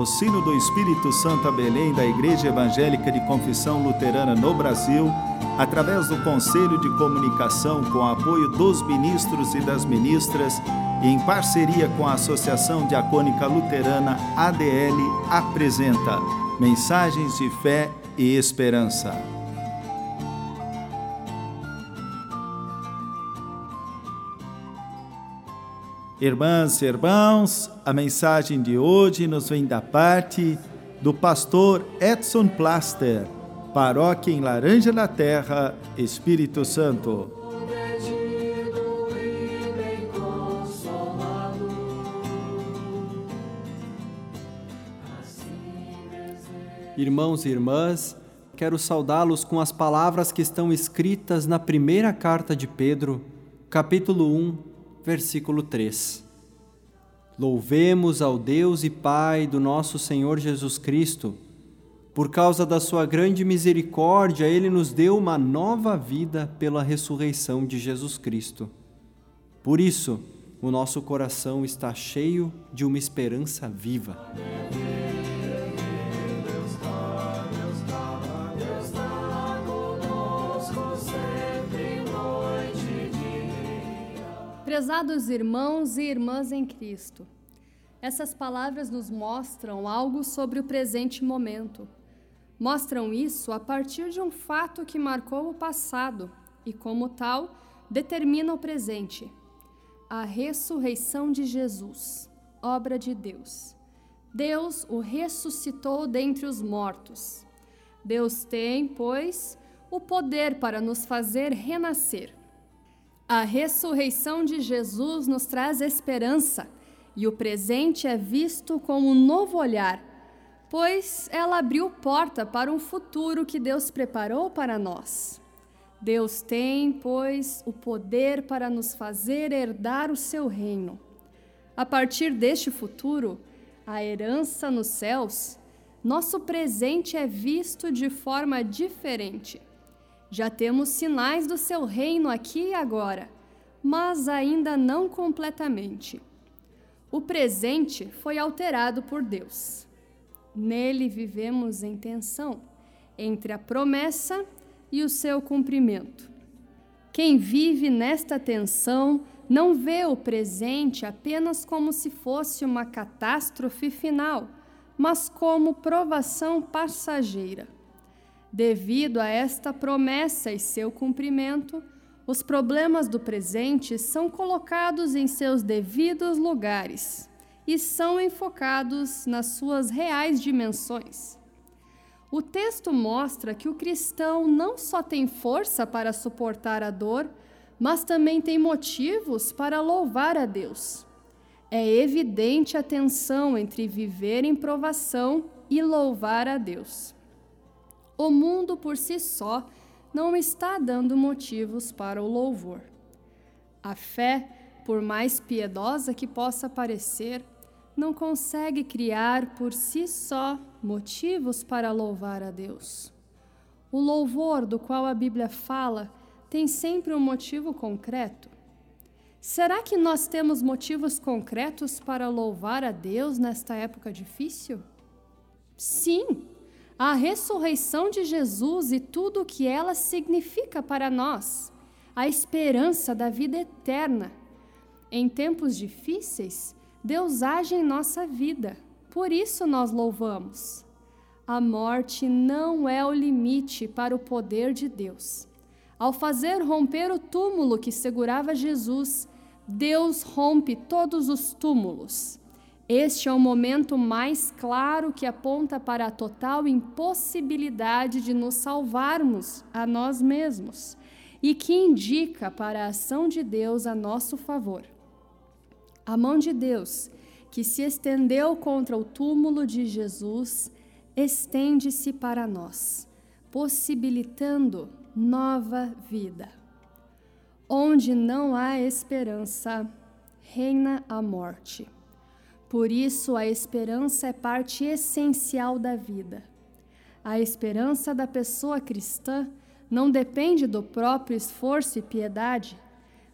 o Sino do Espírito Santo a Belém da Igreja Evangélica de Confissão Luterana no Brasil, através do Conselho de Comunicação com apoio dos ministros e das ministras e em parceria com a Associação Diacônica Luterana ADL, apresenta Mensagens de Fé e Esperança. Irmãs e irmãos, a mensagem de hoje nos vem da parte do pastor Edson Plaster, paróquia em Laranja da Terra, Espírito Santo. Irmãos e irmãs, quero saudá-los com as palavras que estão escritas na primeira carta de Pedro, capítulo 1, versículo 3. Louvemos ao Deus e Pai do nosso Senhor Jesus Cristo. Por causa da sua grande misericórdia, ele nos deu uma nova vida pela ressurreição de Jesus Cristo. Por isso, o nosso coração está cheio de uma esperança viva. Prezados irmãos e irmãs em Cristo, essas palavras nos mostram algo sobre o presente momento. Mostram isso a partir de um fato que marcou o passado e, como tal, determina o presente: a ressurreição de Jesus, obra de Deus. Deus o ressuscitou dentre os mortos. Deus tem, pois, o poder para nos fazer renascer. A ressurreição de Jesus nos traz esperança e o presente é visto com um novo olhar, pois ela abriu porta para um futuro que Deus preparou para nós. Deus tem, pois, o poder para nos fazer herdar o seu reino. A partir deste futuro, a herança nos céus, nosso presente é visto de forma diferente. Já temos sinais do seu reino aqui e agora, mas ainda não completamente. O presente foi alterado por Deus. Nele vivemos em tensão entre a promessa e o seu cumprimento. Quem vive nesta tensão não vê o presente apenas como se fosse uma catástrofe final, mas como provação passageira. Devido a esta promessa e seu cumprimento, os problemas do presente são colocados em seus devidos lugares e são enfocados nas suas reais dimensões. O texto mostra que o cristão não só tem força para suportar a dor, mas também tem motivos para louvar a Deus. É evidente a tensão entre viver em provação e louvar a Deus o mundo por si só não está dando motivos para o louvor. A fé, por mais piedosa que possa parecer, não consegue criar por si só motivos para louvar a Deus. O louvor do qual a Bíblia fala tem sempre um motivo concreto. Será que nós temos motivos concretos para louvar a Deus nesta época difícil? Sim, a ressurreição de Jesus e tudo o que ela significa para nós, a esperança da vida eterna. Em tempos difíceis, Deus age em nossa vida, por isso nós louvamos. A morte não é o limite para o poder de Deus. Ao fazer romper o túmulo que segurava Jesus, Deus rompe todos os túmulos. Este é o momento mais claro que aponta para a total impossibilidade de nos salvarmos a nós mesmos e que indica para a ação de Deus a nosso favor. A mão de Deus, que se estendeu contra o túmulo de Jesus, estende-se para nós, possibilitando nova vida. Onde não há esperança, reina a morte. Por isso, a esperança é parte essencial da vida. A esperança da pessoa cristã não depende do próprio esforço e piedade,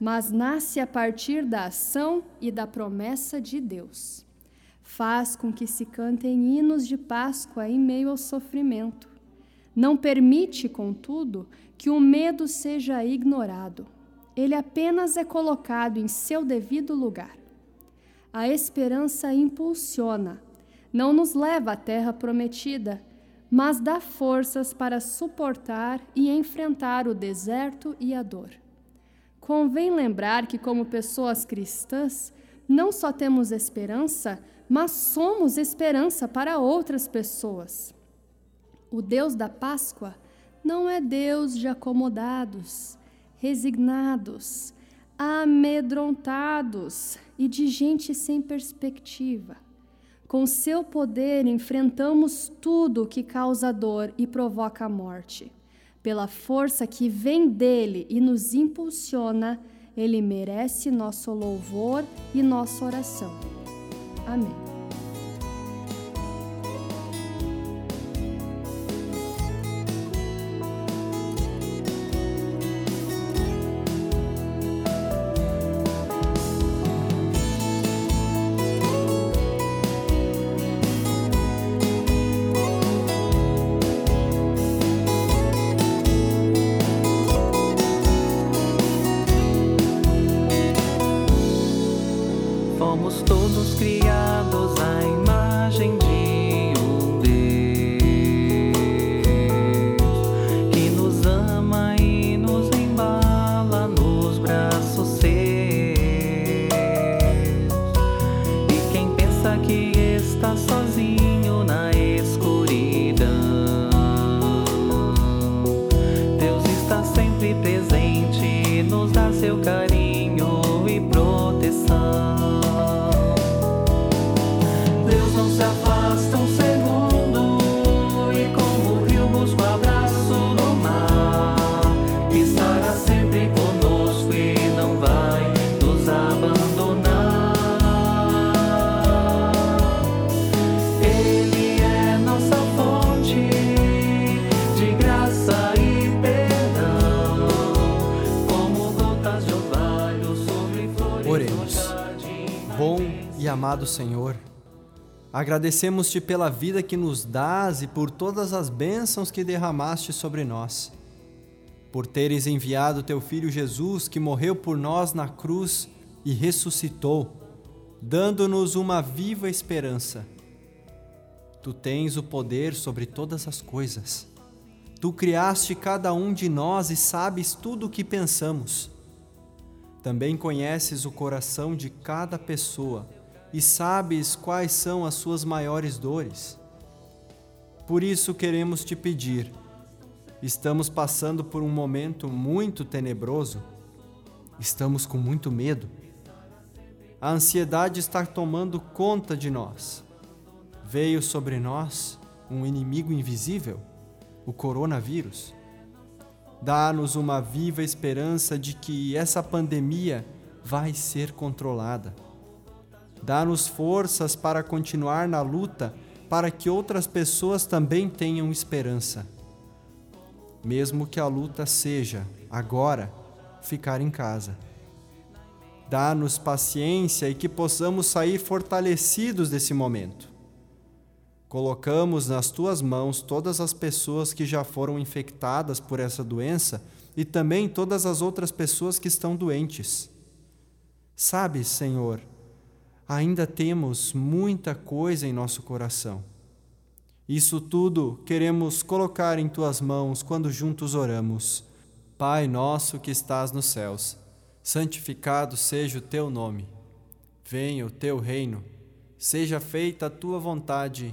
mas nasce a partir da ação e da promessa de Deus. faz com que se cantem hinos de Páscoa em meio ao sofrimento. Não permite, contudo, que o medo seja ignorado. Ele apenas é colocado em seu devido lugar. A esperança impulsiona, não nos leva à terra prometida, mas dá forças para suportar e enfrentar o deserto e a dor. Convém lembrar que, como pessoas cristãs, não só temos esperança, mas somos esperança para outras pessoas. O Deus da Páscoa não é Deus de acomodados, resignados, amedrontados e de gente sem perspectiva. Com seu poder enfrentamos tudo que causa dor e provoca a morte. Pela força que vem dele e nos impulsiona, ele merece nosso louvor e nossa oração. Amém. Amado Senhor, agradecemos-te pela vida que nos dás e por todas as bênçãos que derramaste sobre nós. Por teres enviado teu filho Jesus, que morreu por nós na cruz e ressuscitou, dando-nos uma viva esperança. Tu tens o poder sobre todas as coisas. Tu criaste cada um de nós e sabes tudo o que pensamos. Também conheces o coração de cada pessoa e sabes quais são as suas maiores dores. Por isso queremos te pedir. Estamos passando por um momento muito tenebroso. Estamos com muito medo. A ansiedade está tomando conta de nós. Veio sobre nós um inimigo invisível, o coronavírus. Dá-nos uma viva esperança de que essa pandemia vai ser controlada Dá-nos forças para continuar na luta, para que outras pessoas também tenham esperança. Mesmo que a luta seja, agora, ficar em casa. Dá-nos paciência e que possamos sair fortalecidos desse momento. Colocamos nas tuas mãos todas as pessoas que já foram infectadas por essa doença e também todas as outras pessoas que estão doentes. Sabes, Senhor, ainda temos muita coisa em nosso coração. Isso tudo queremos colocar em tuas mãos quando juntos oramos. Pai nosso que estás nos céus, santificado seja o teu nome. Venha o teu reino. Seja feita a tua vontade,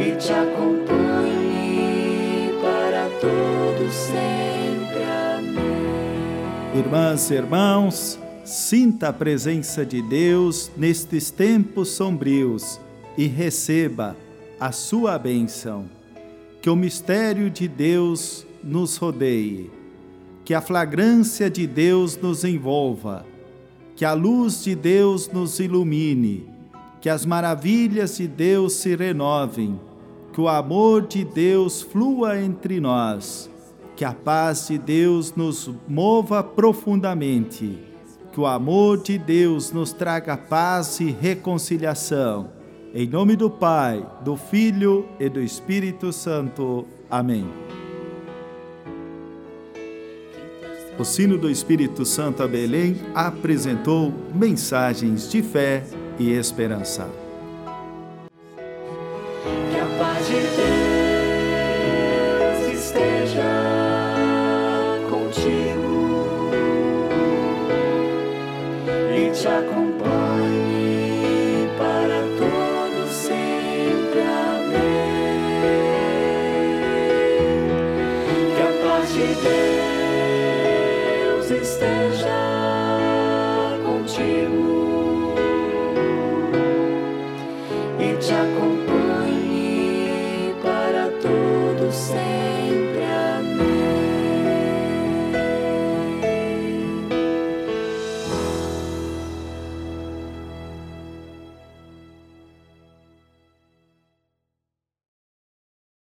e te acompanhe para todo sempre. Amém. Irmãs e irmãos, sinta a presença de Deus nestes tempos sombrios e receba a sua bênção. Que o mistério de Deus nos rodeie, que a flagrância de Deus nos envolva, que a luz de Deus nos ilumine, que as maravilhas de Deus se renovem, que o amor de Deus flua entre nós, que a paz de Deus nos mova profundamente, que o amor de Deus nos traga paz e reconciliação em nome do Pai, do Filho e do Espírito Santo. Amém. O sino do Espírito Santo a Belém apresentou mensagens de fé e esperança.